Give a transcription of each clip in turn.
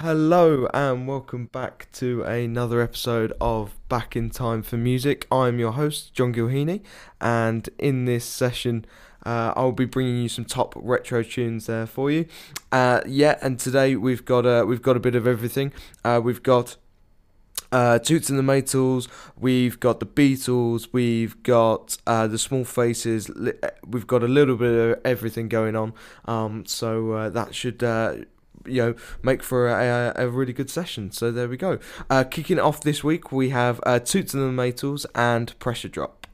Hello and welcome back to another episode of Back in Time for Music. I'm your host, John Gilheany, and in this session, uh, I'll be bringing you some top retro tunes there for you. Uh, yeah, and today we've got a we've got a bit of everything. Uh, we've got uh, Toots and the Maytals, we've got the Beatles, we've got uh, the Small Faces, uh, we've got a little bit of everything going on. Um, so uh, that should. You know, make for a, a, really good session. So there we go. Uh, kicking off this week, we have uh, Toots and the Maytals and Pressure Drop.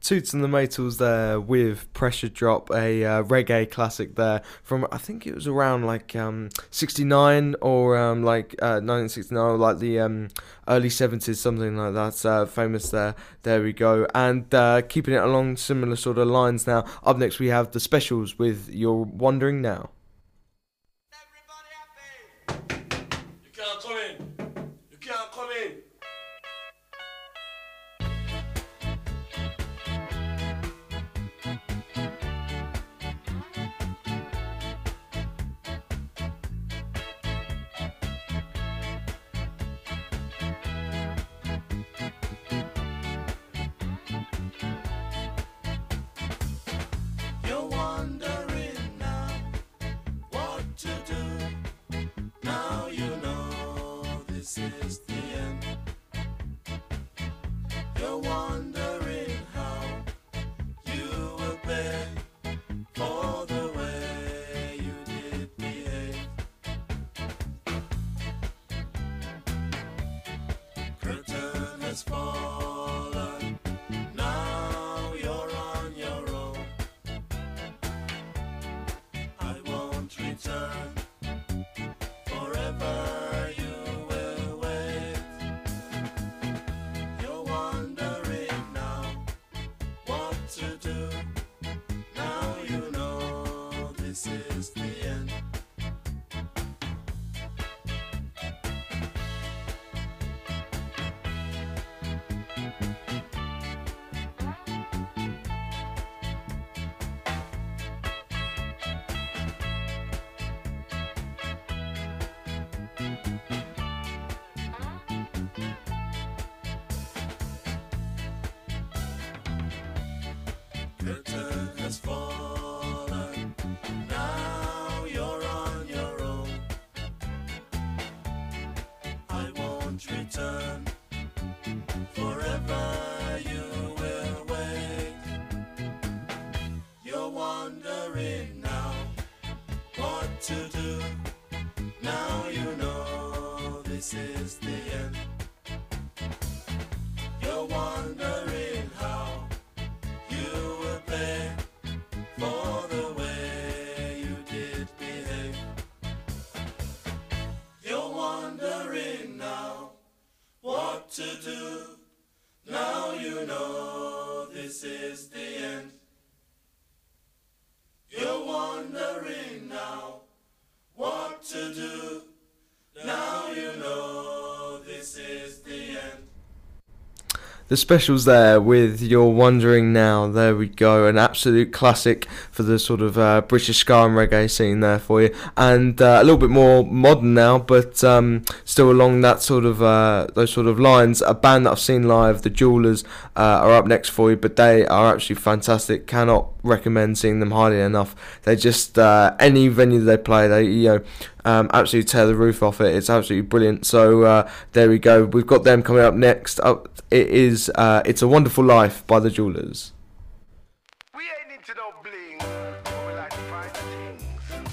Toots and the Maytals there with Pressure Drop, a uh, reggae classic there from I think it was around like um, 69 or um, like uh, 1969 or like the um, early 70s, something like that. Uh, famous there. There we go. And uh, keeping it along similar sort of lines now. Up next we have the specials with You're Wondering Now. Curtain. The specials there with You're Wondering Now. There we go. An absolute classic for the sort of uh, British ska and reggae scene there for you, and uh, a little bit more modern now, but um, still along that sort of uh, those sort of lines. A band that I've seen live, the Dualers, uh, are up next for you, but they are absolutely fantastic. Cannot recommend seeing them highly enough. They just uh, any venue they play, they you know. Um, absolutely tear the roof off it. It's absolutely brilliant. So uh, there we go. We've got them coming up next. Up, it is. it's a Wonderful Life by the Dualers bling, but we like to find the things.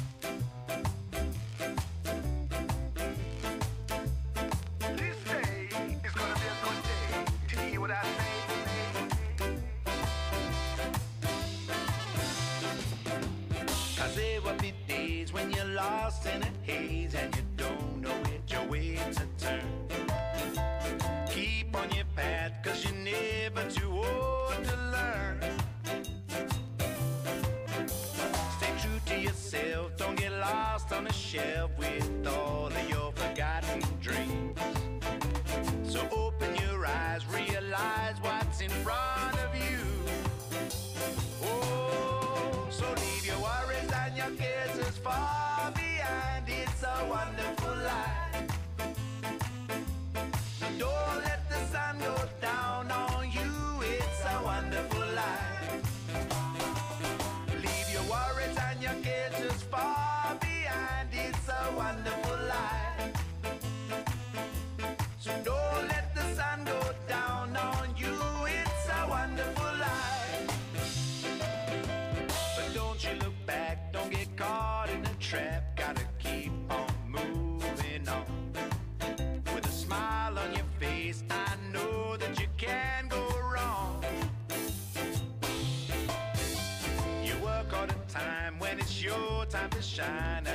time to shine.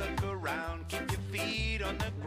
look around, keep your feet on the ground.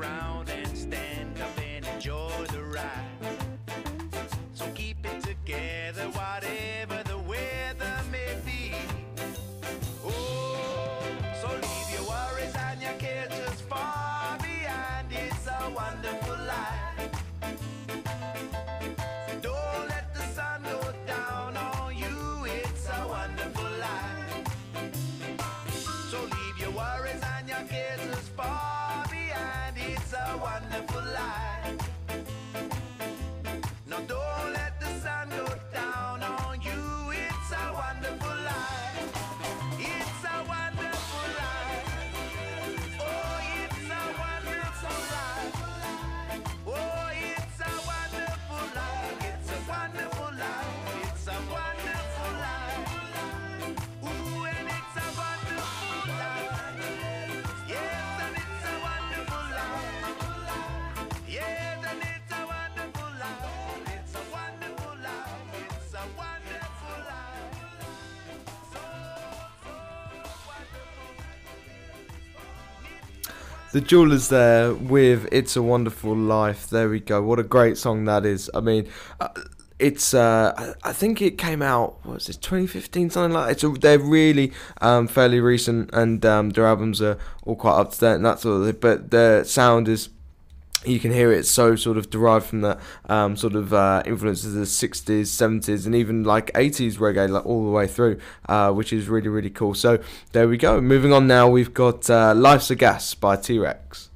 The Dualers there with "It's a Wonderful Life." There we go. What a great song that is. I mean, uh, it's uh, I think it came out what was it 2015 something like that. It's they're really um, fairly recent and um, their albums are all quite up to date and that sort of thing. But the sound is you can hear it so sort of derived from that um, sort of uh, influences of the 60s 70s and even like 80s reggae like all the way through uh, which is really really cool. So there we go. Moving on now we've got uh, life's a gas by t-rex. I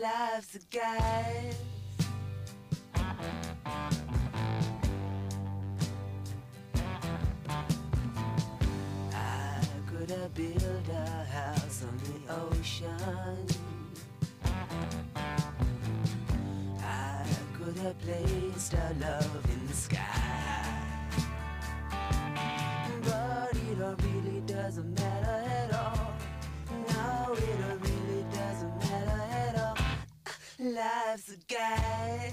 Life's a guide. I could have built a house on the ocean. I could have placed our love in the sky. But it all really doesn't matter Life's a gas.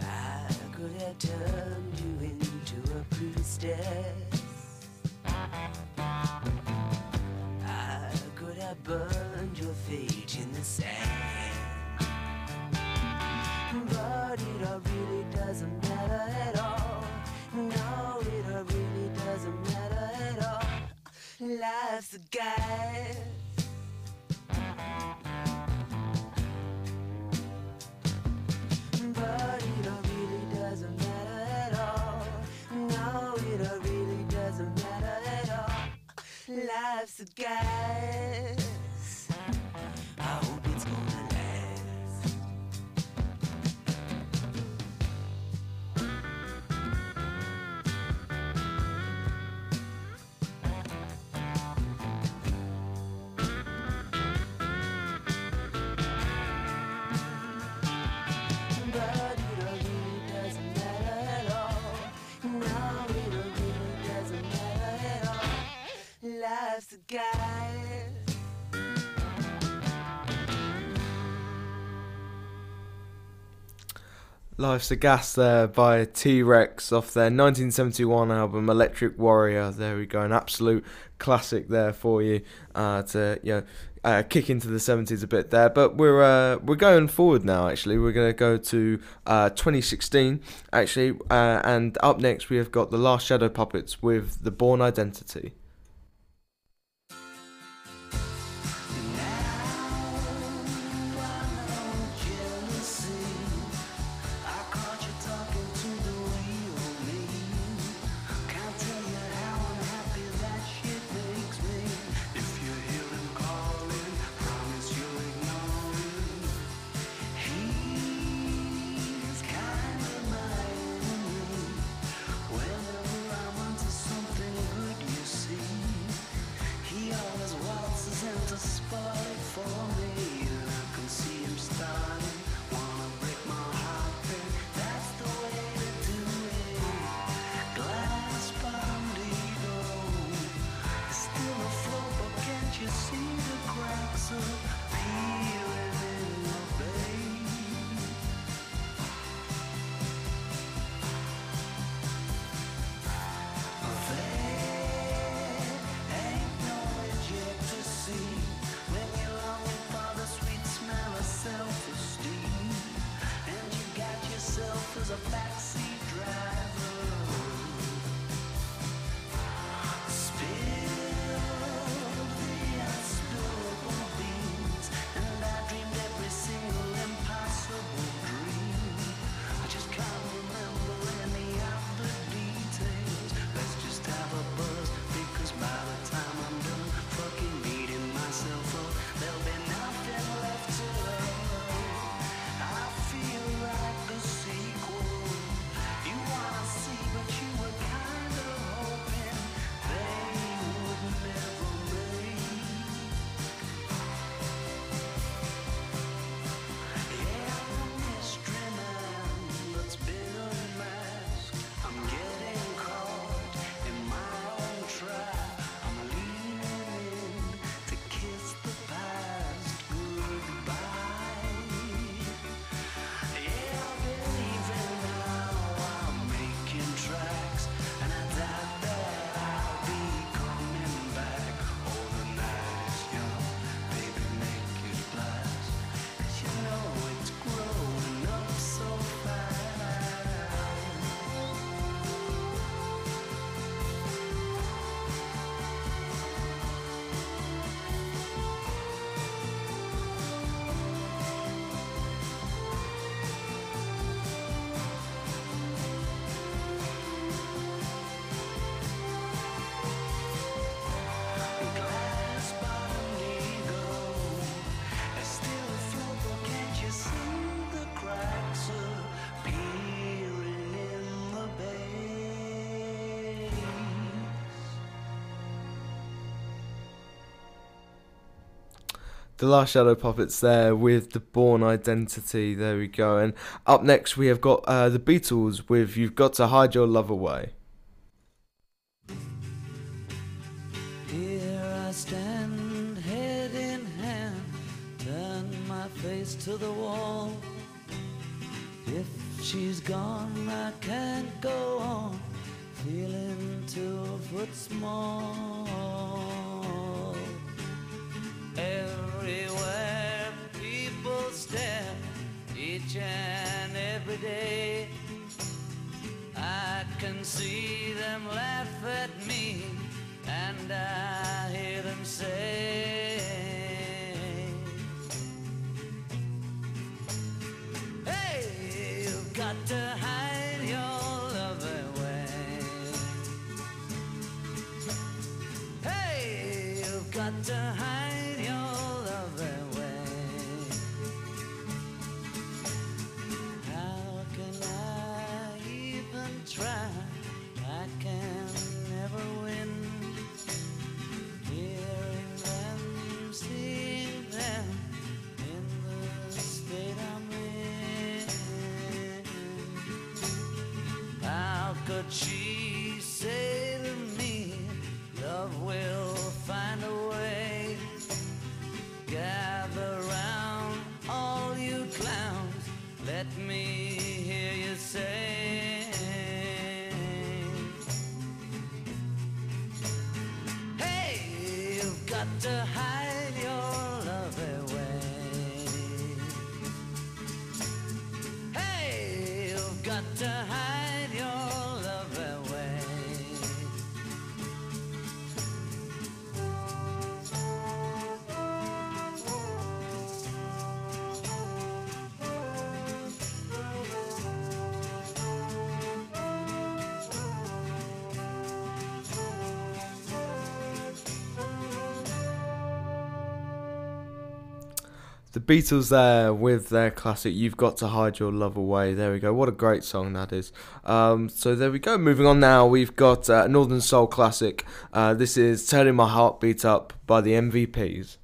I could have turned you into a priestess. I could have burned your fate in the sand. But it all really doesn't matter at all. No, Life's a guide. But it all really doesn't matter at all. No, it all really doesn't matter at all. Life's a gas. Life's a guide. Life's a Gas there by T Rex off their 1971 album Electric Warrior. There we go, an absolute classic there for you uh, to you know uh, kick into the 70s a bit there. But we're uh, we're going forward now. Actually, we're going to go to uh, 2016 actually, uh, and up next we have got the Last Shadow Puppets with the Bourne Identity. the last shadow puppets there with the Bourne identity. There we go. And up next we have got uh, the beatles with you've got to hide your love away. Here i stand head in hand turn my face to the wall. If she's gone i can't go on feeling two foot small. Everywhere people stare each and every day. I can see them laugh at me and I hear them say, The Beatles there with their classic You've Got to Hide Your Love Away. There we go. What a great song that is. Um, so there we go. Moving on now, we've got uh, Northern Soul classic. Uh, this is Turning My Heartbeat Up by the MVPs.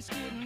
It's getting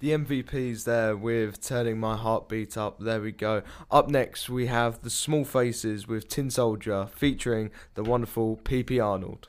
the MVP's there with Turning My Heartbeat Up. There we go. Up next, we have The Small Faces with Tin Soldier featuring the wonderful PP Arnold.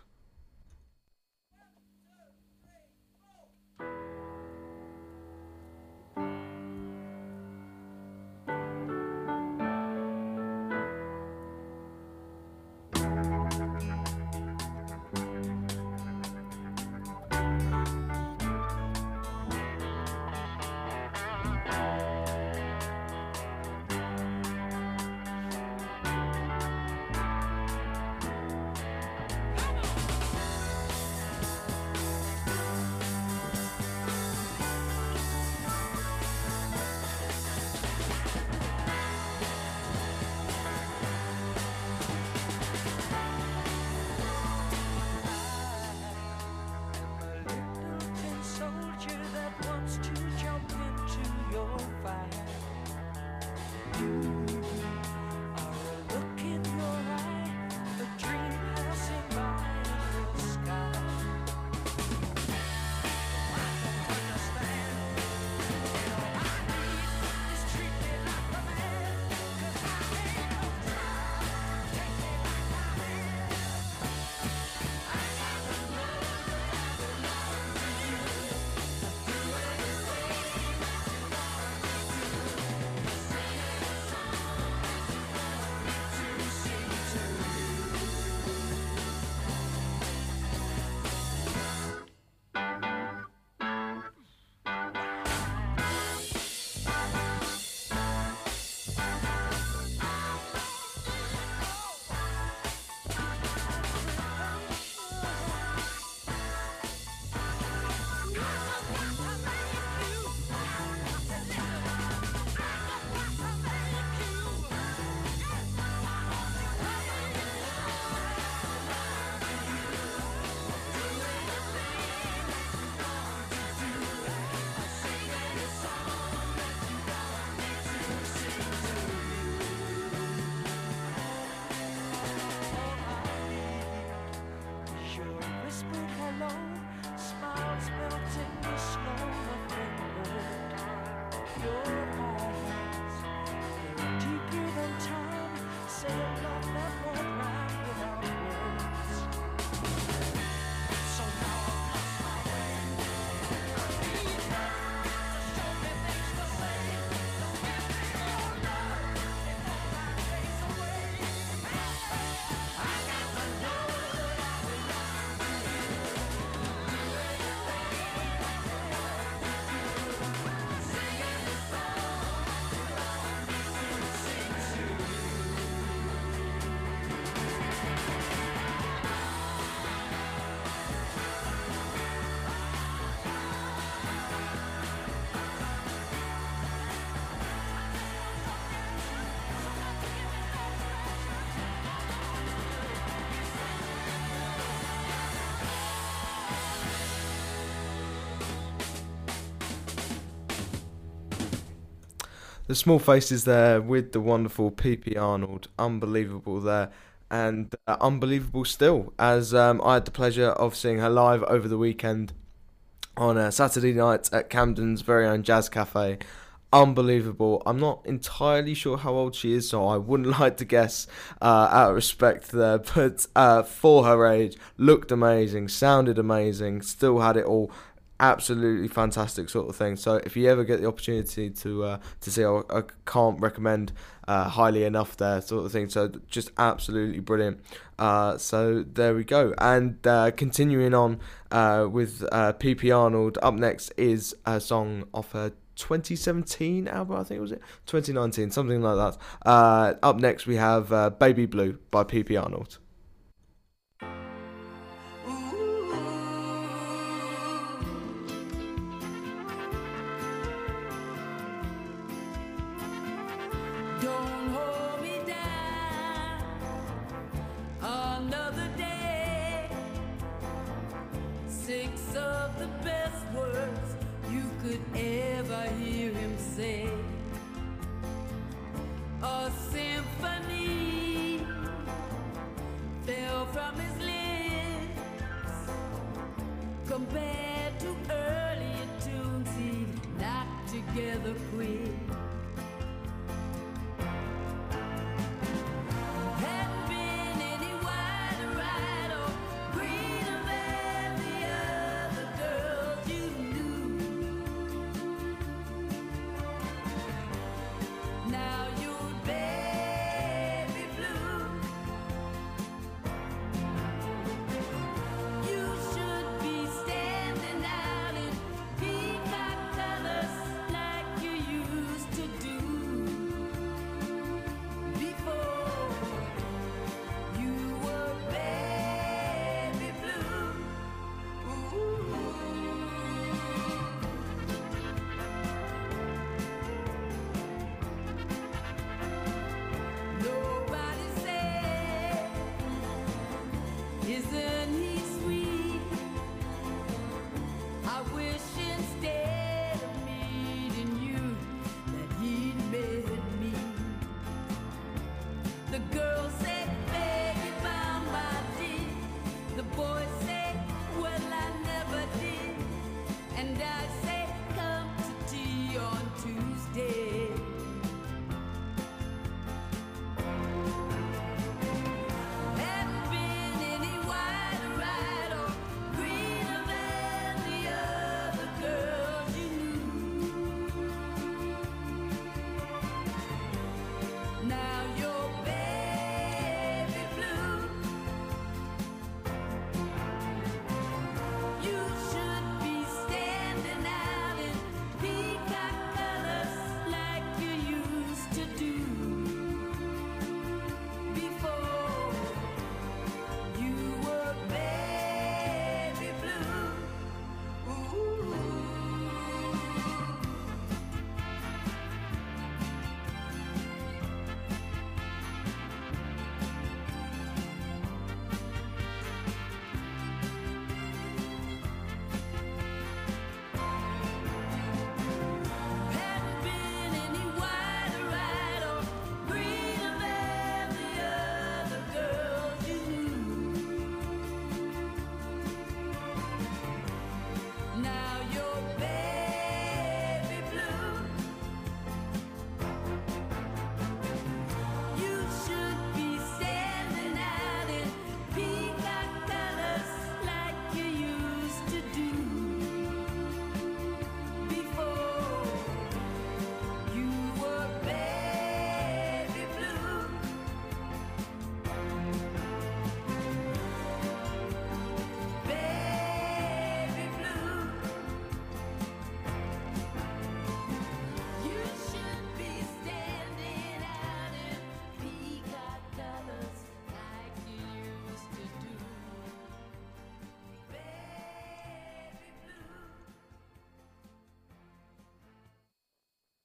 Your The small faces there with the wonderful PP Arnold, unbelievable there, and uh, unbelievable still. As um, I had the pleasure of seeing her live over the weekend on a Saturday night at Camden's very own Jazz Cafe. Unbelievable. I'm not entirely sure how old she is, so I wouldn't like to guess uh, out of respect there. But uh, for her age, looked amazing, sounded amazing, still had it all absolutely fantastic sort of thing. So if you ever get the opportunity to uh, to see, I, I can't recommend uh, highly enough there sort of thing. So just absolutely brilliant. Uh, so there we go. And uh, continuing on uh, with uh, PP Arnold. Up next is a song off her 2017 album, I think it was it 2019, something like that. Uh, up next we have uh, Baby Blue by PP Arnold.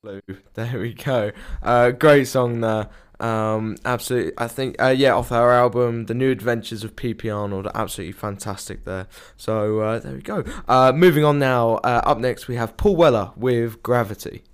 Blue. There we go. Uh, great song there. Um, absolutely. I think, uh, yeah, off our album, The New Adventures of P.P. Arnold, absolutely fantastic there. So uh, there we go. Uh, moving on now. Uh, up next, we have Paul Weller with Gravity.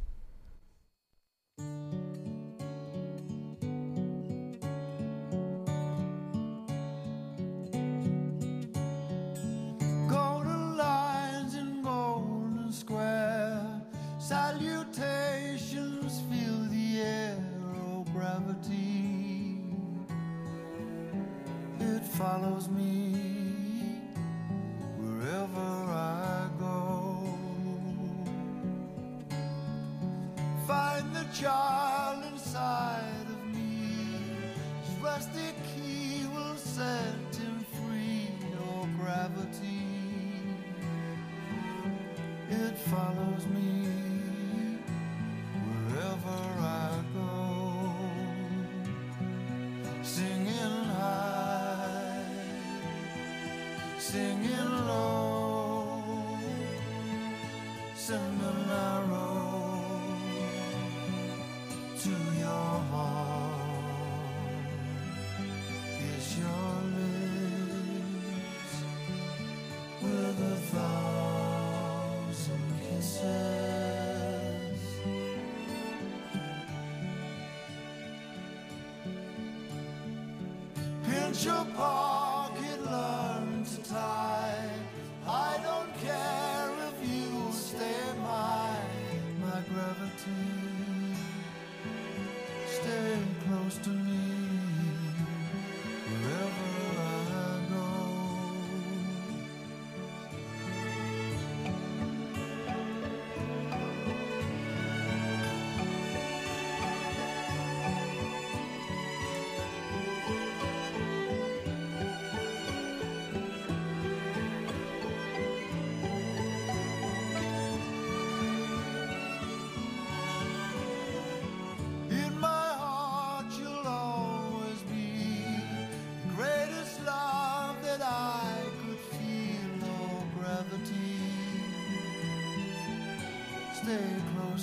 Your pocket,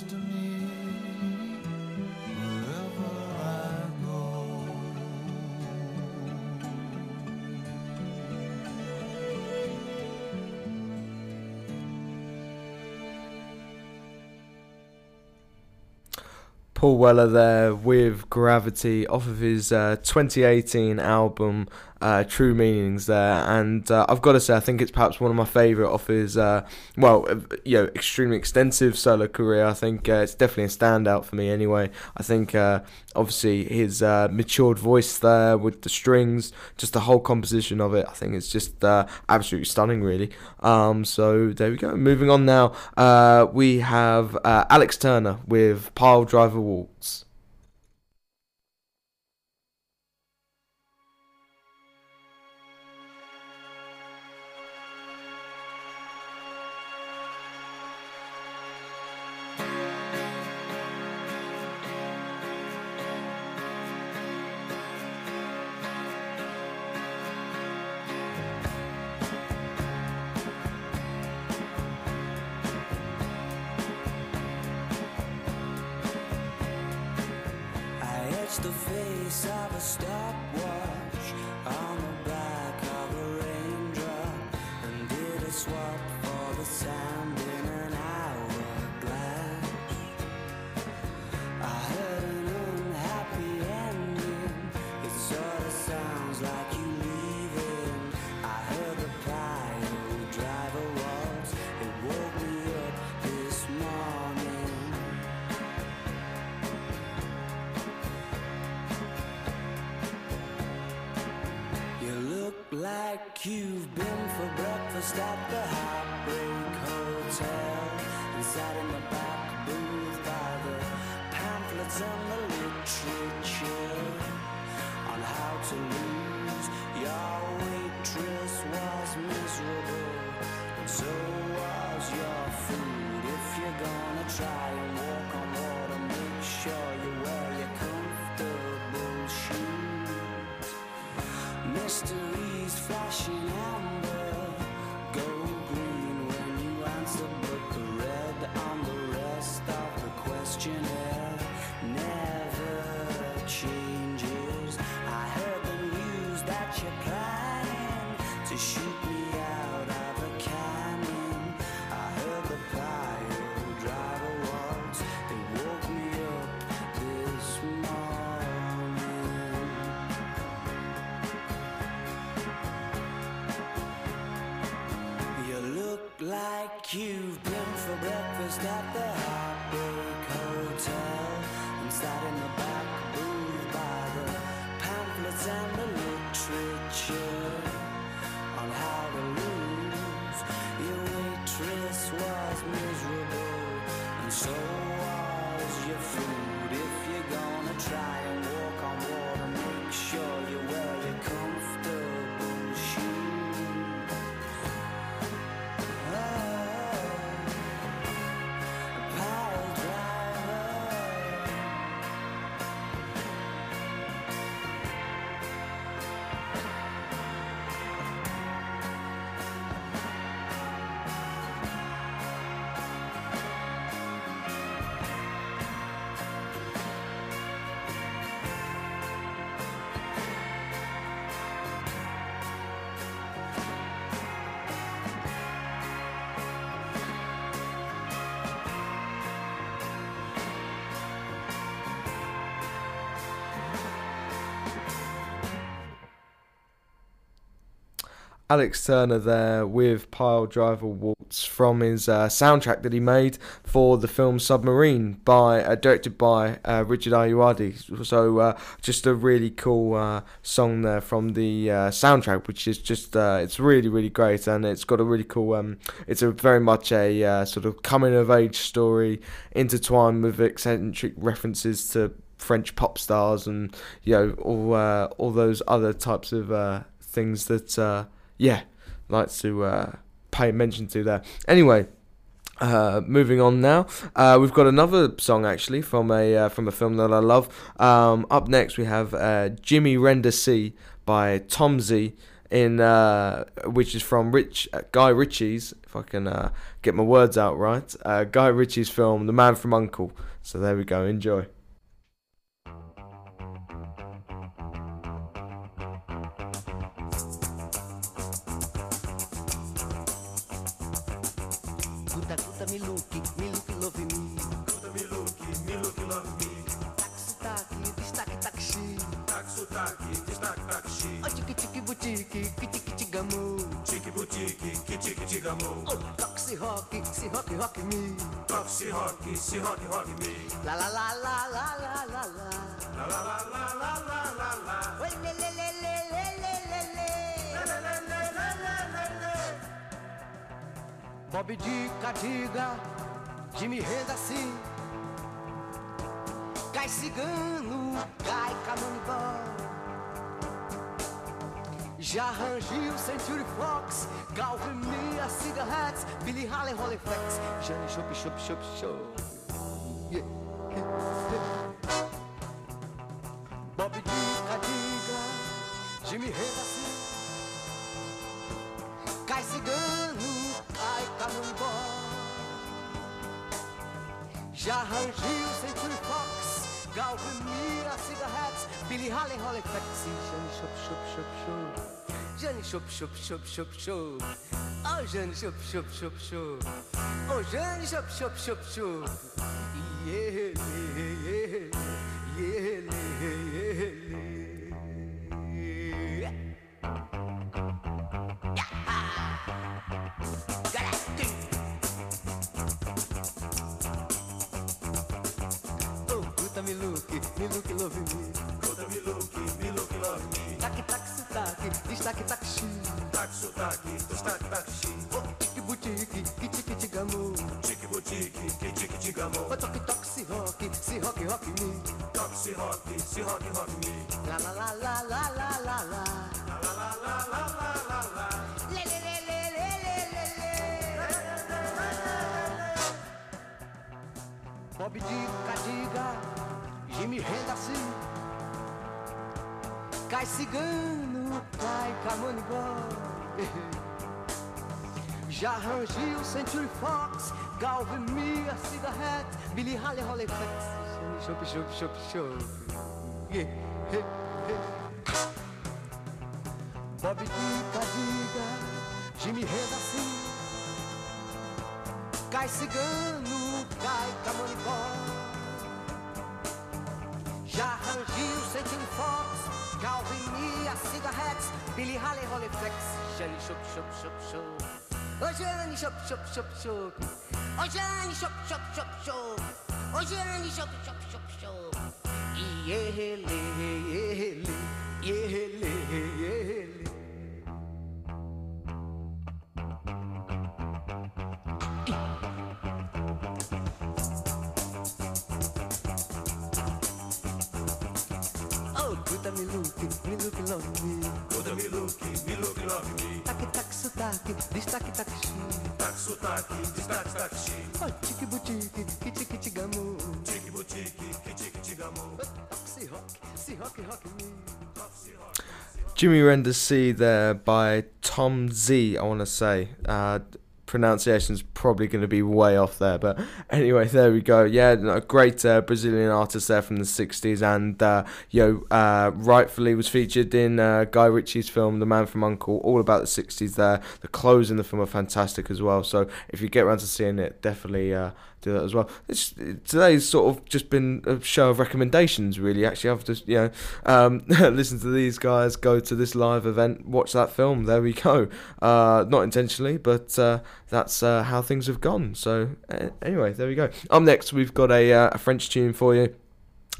to me wherever I go. Paul Weller there with Gravity off of his uh, 2018 album uh, True Meanings there, and uh, I've got to say I think it's perhaps one of my favourite off his uh, well, you know, extremely extensive solo career. I think uh, it's definitely a standout for me anyway. I think uh, obviously his uh, matured voice there with the strings, just the whole composition of it, I think it's just absolutely stunning, really. Um, so there we go. Moving on now, we have Alex Turner with Pile Driver Waltz. Mysteries flashing amber, Alex Turner there with Pile Driver Waltz from his uh, soundtrack that he made for the film Submarine, by uh, directed by uh, Richard Ayoade. So uh, just a really cool uh, song there from the uh, soundtrack, which is just it's really really great, and it's got a really cool. Um, it's a very much a sort of coming of age story intertwined with eccentric references to French pop stars and you know all all those other types of things that yeah like to uh, pay mention to there. Anyway. Uh, moving on now, uh, we've got another song actually from a uh, from a film that I love. Um, up next we have uh, Jimmy Renda-se by Tom Zé in uh, which is from Rich uh, Guy Ritchie's if I can get my words out right. Guy Ritchie's film The Man from Uncle. So there we go. Enjoy. Gamu. Oh, taxi, rock, si rock, rock me. Taxi, rock, si rock, rock me. La la la la la la la la. La la la la la la la la. Oh, le le le le le le le le. Le le le le le le le. Bob Dica, diga, Jimmy renda assim. Cai cigano, cai canonibal. Já Rangil, Century Fox, Calvin cigar Billy Holly, Holly Flex, Johnny Shop, Shop, Shop, Show. Bob Dica, Diga, Jimmy Reba, Cai Cigano, Cai Canombó. Já rangiu Century Fox, Gal Mira, cigar Billy Holly, Holly Flex, Johnny Shop, Shop, Shop, Show. Johnny Shop, Shop, Shop, Shop, Show. Oh, Jane Shop, Shop, Shop, Shop Oh, Jane Shop, Shop, Shop, Shop Yeah, yeah, yeah, yeah, yeah. Oh, puta me look, me look love me. Puta me look, me look love me. Tac tac sotaque, destaque taxi. Tac sotaque, destaque Si rock, si rock rock me. La la la la la la la la. Bob Dica, diga, Jimmy renda assim. Cai cigano, cai camonigó. Já Rangil, Century Fox, Galvin Mia, Cigarettes, Billy Haley, Holly Chup, chup, chup, chup. Yeah. Hey, hey. Bob Dica, diga, Jimmy Redassi. Cai cigano, cai camonibó. Já rangiu, sentindo Fox, Calvinia, Ciga Rex, Billy Haley, Rolleiflex. Shelly, chup, chup, chup, chup. Ô, Jane, chup, chup, chup, chup. Ô, Jane, chup, chup, chup, chup. Shop. Oh Johnny shop shop shop shop. Yeah, yeah, yeah, yeah. Oh, good me look, me look love me. Toda me look, me look love me. Tac tac sotaque, destaque taxi. Tac sotaque, destaque taxi. Oh, tique boutique, Jimmy Renda-se there by Tom Zé, I want to say. Uh, pronunciation's probably going to be way off there, but anyway, there we go. Yeah, a great uh, Brazilian artist there from the 60s, and uh, yo, uh, rightfully was featured in uh, Guy Ritchie's film The Man from U.N.C.L.E., all about the 60s there. The clothes in the film are fantastic as well, so if you get around to seeing it, definitely uh, do that as well. It's, today's sort of just been a show of recommendations, really. Actually, I've just you know um, listened to these guys, go to this live event, watch that film. There we go. Uh, not intentionally, but uh, that's uh, how things have gone. So anyway, there we go. Up next, we've got a, uh, a French tune for you.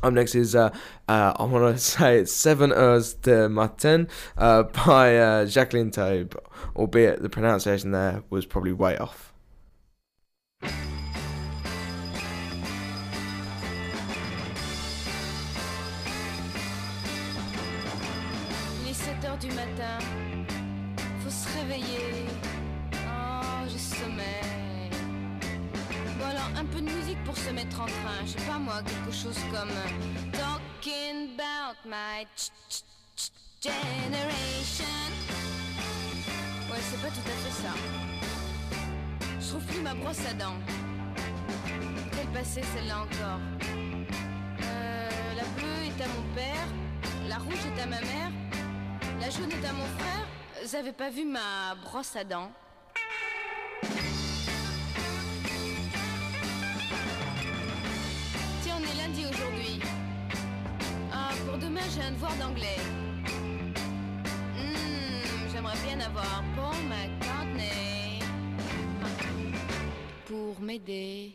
Up next is uh, uh, I want to say it's Seven Heures de Matin uh, by uh, Jacqueline Taube, albeit the pronunciation there was probably way off. Du matin, faut se réveiller. Oh, j'ai sommeil. Bon alors, un peu de musique pour se mettre en train. Je sais pas moi, quelque chose comme Talking about my ch- ch- ch- generation. Ouais, c'est pas tout à fait ça. Je trouve plus ma brosse à dents. Quelle passée celle-là encore Euh, La bleue est à mon père, la rouge est à ma mère, la jaune est à mon frère. Vous avez pas vu ma brosse à dents Tiens, on est lundi aujourd'hui. Ah, pour demain, j'ai un devoir d'anglais. Hmm, J'aimerais bien avoir Paul McCartney pour m'aider.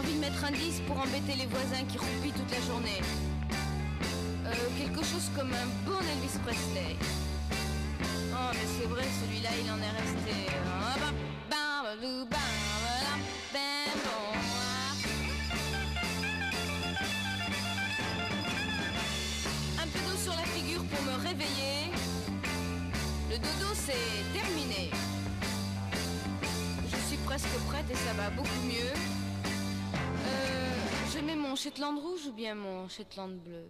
Envie de mettre un disque pour embêter les voisins qui roupillent toute la journée. Euh, quelque chose comme un bon Elvis Presley. Oh, mais c'est vrai, celui-là, il en est resté. Ah, bah, ben. Un peu d'eau sur la figure pour me réveiller. Le dodo, c'est terminé. Je suis presque prête et ça va beaucoup mieux. Euh, je mets mon Shetland rouge ou bien mon Shetland bleu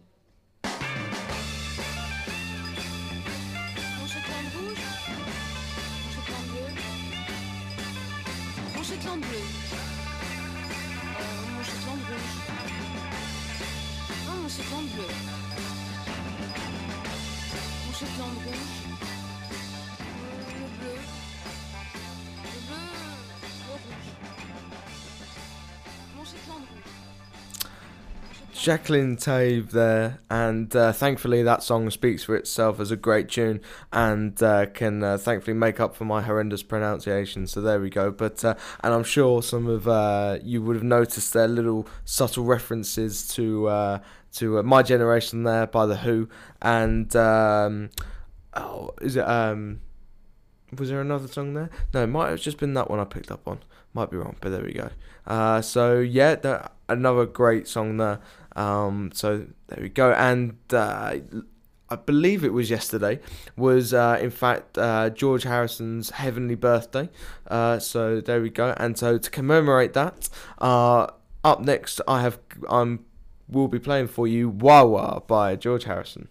Mon Shetland rouge Mon Shetland bleu. Mon Shetland bleu. Euh, Mon Shetland rouge. Non, mon Shetland bleu Jacqueline Tave there, and uh, thankfully that song speaks for itself as a great tune and uh, can uh, thankfully make up for my horrendous pronunciation. So there we go. But uh, and I'm sure some of uh, you would have noticed their little subtle references to uh, to my generation there by the Who and um, oh is it um was there another song there? No, it might have just been that one I picked up on. Might be wrong, but there we go. So yeah, that, another great song there. Um, so there we go. And uh, I believe it was yesterday. Was uh, in fact uh, George Harrison's heavenly birthday. Uh, so there we go. And so to commemorate that, uh, up next I have I'm will be playing for you Wah Wah by George Harrison.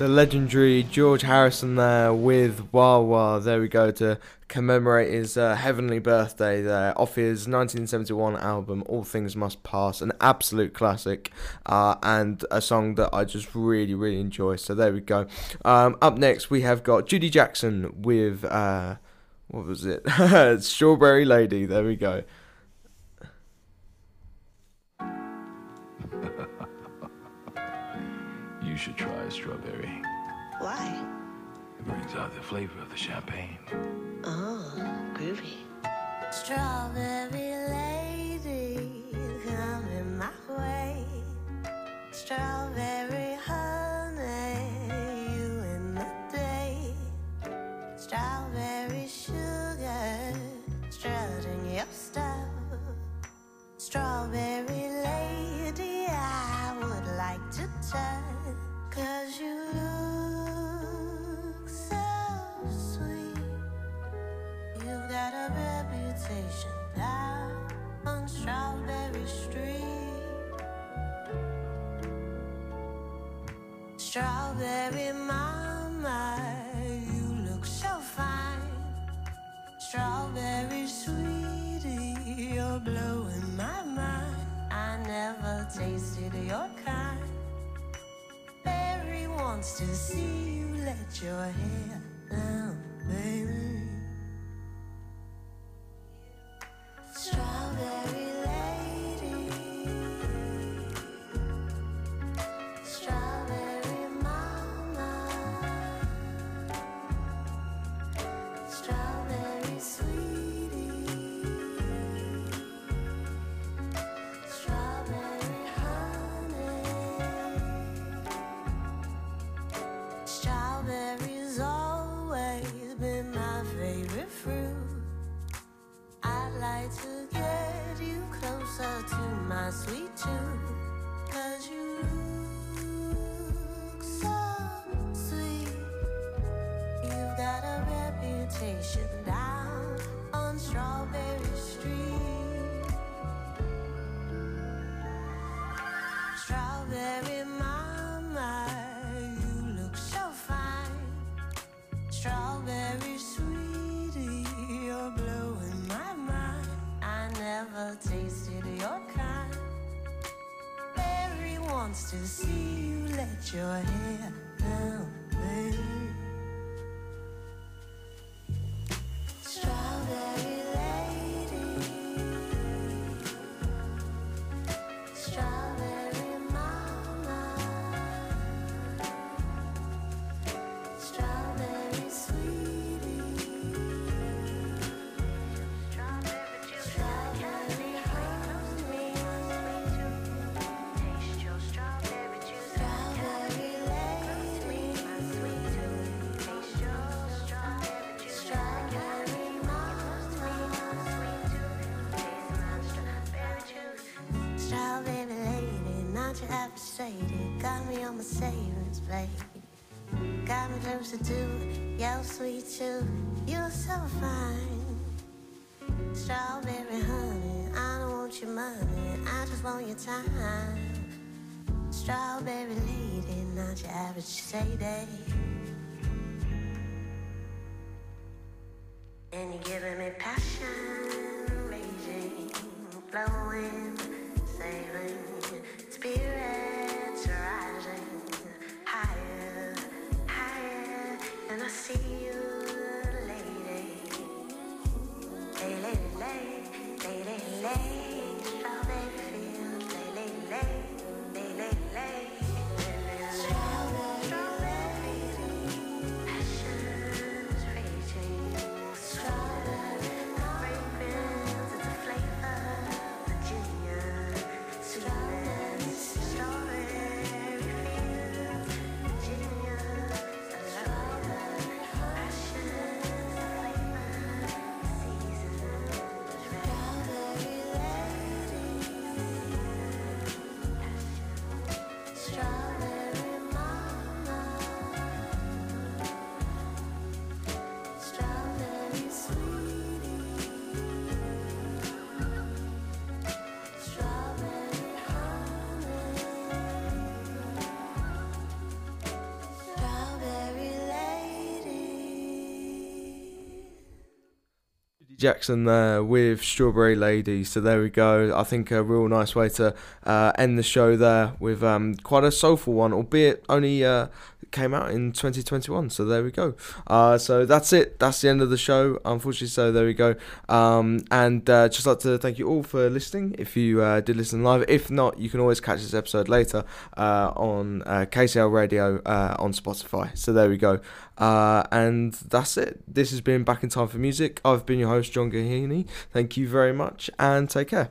The legendary George Harrison there with Wah Wah. There we go to commemorate his uh, heavenly birthday there off his 1971 album All Things Must Pass, an absolute classic uh, and a song that I just really, really enjoy. So there we go. Um, up next, we have got Judy Jackson with. Uh, what was it? Strawberry Lady. There we go. Should try a strawberry. Why? It brings out the flavor of the champagne. Oh, groovy. Strawberry lady, you Got me on my savings plate. Got me closer to your sweet tooth. You're so fine. Strawberry honey, I don't want your money. I just want your time. Strawberry lady, not your average Sadie. And you're giving me passion, Jackson there with Strawberry Lady. So there we go. I think a real nice way to uh, end the show there with um, quite a soulful one, albeit only uh, came out in 2021. So there we go. Uh, so that's it. That's the end of the show. Unfortunately, so there we go. Um, and uh, just like to thank you all for listening. If you uh, did listen live, if not, you can always catch this episode later uh, on uh, KCL Radio uh, on Spotify. So there we go. And that's it. This has been Back in Time for Music. I've been your host, John Gahini. Thank you very much and take care.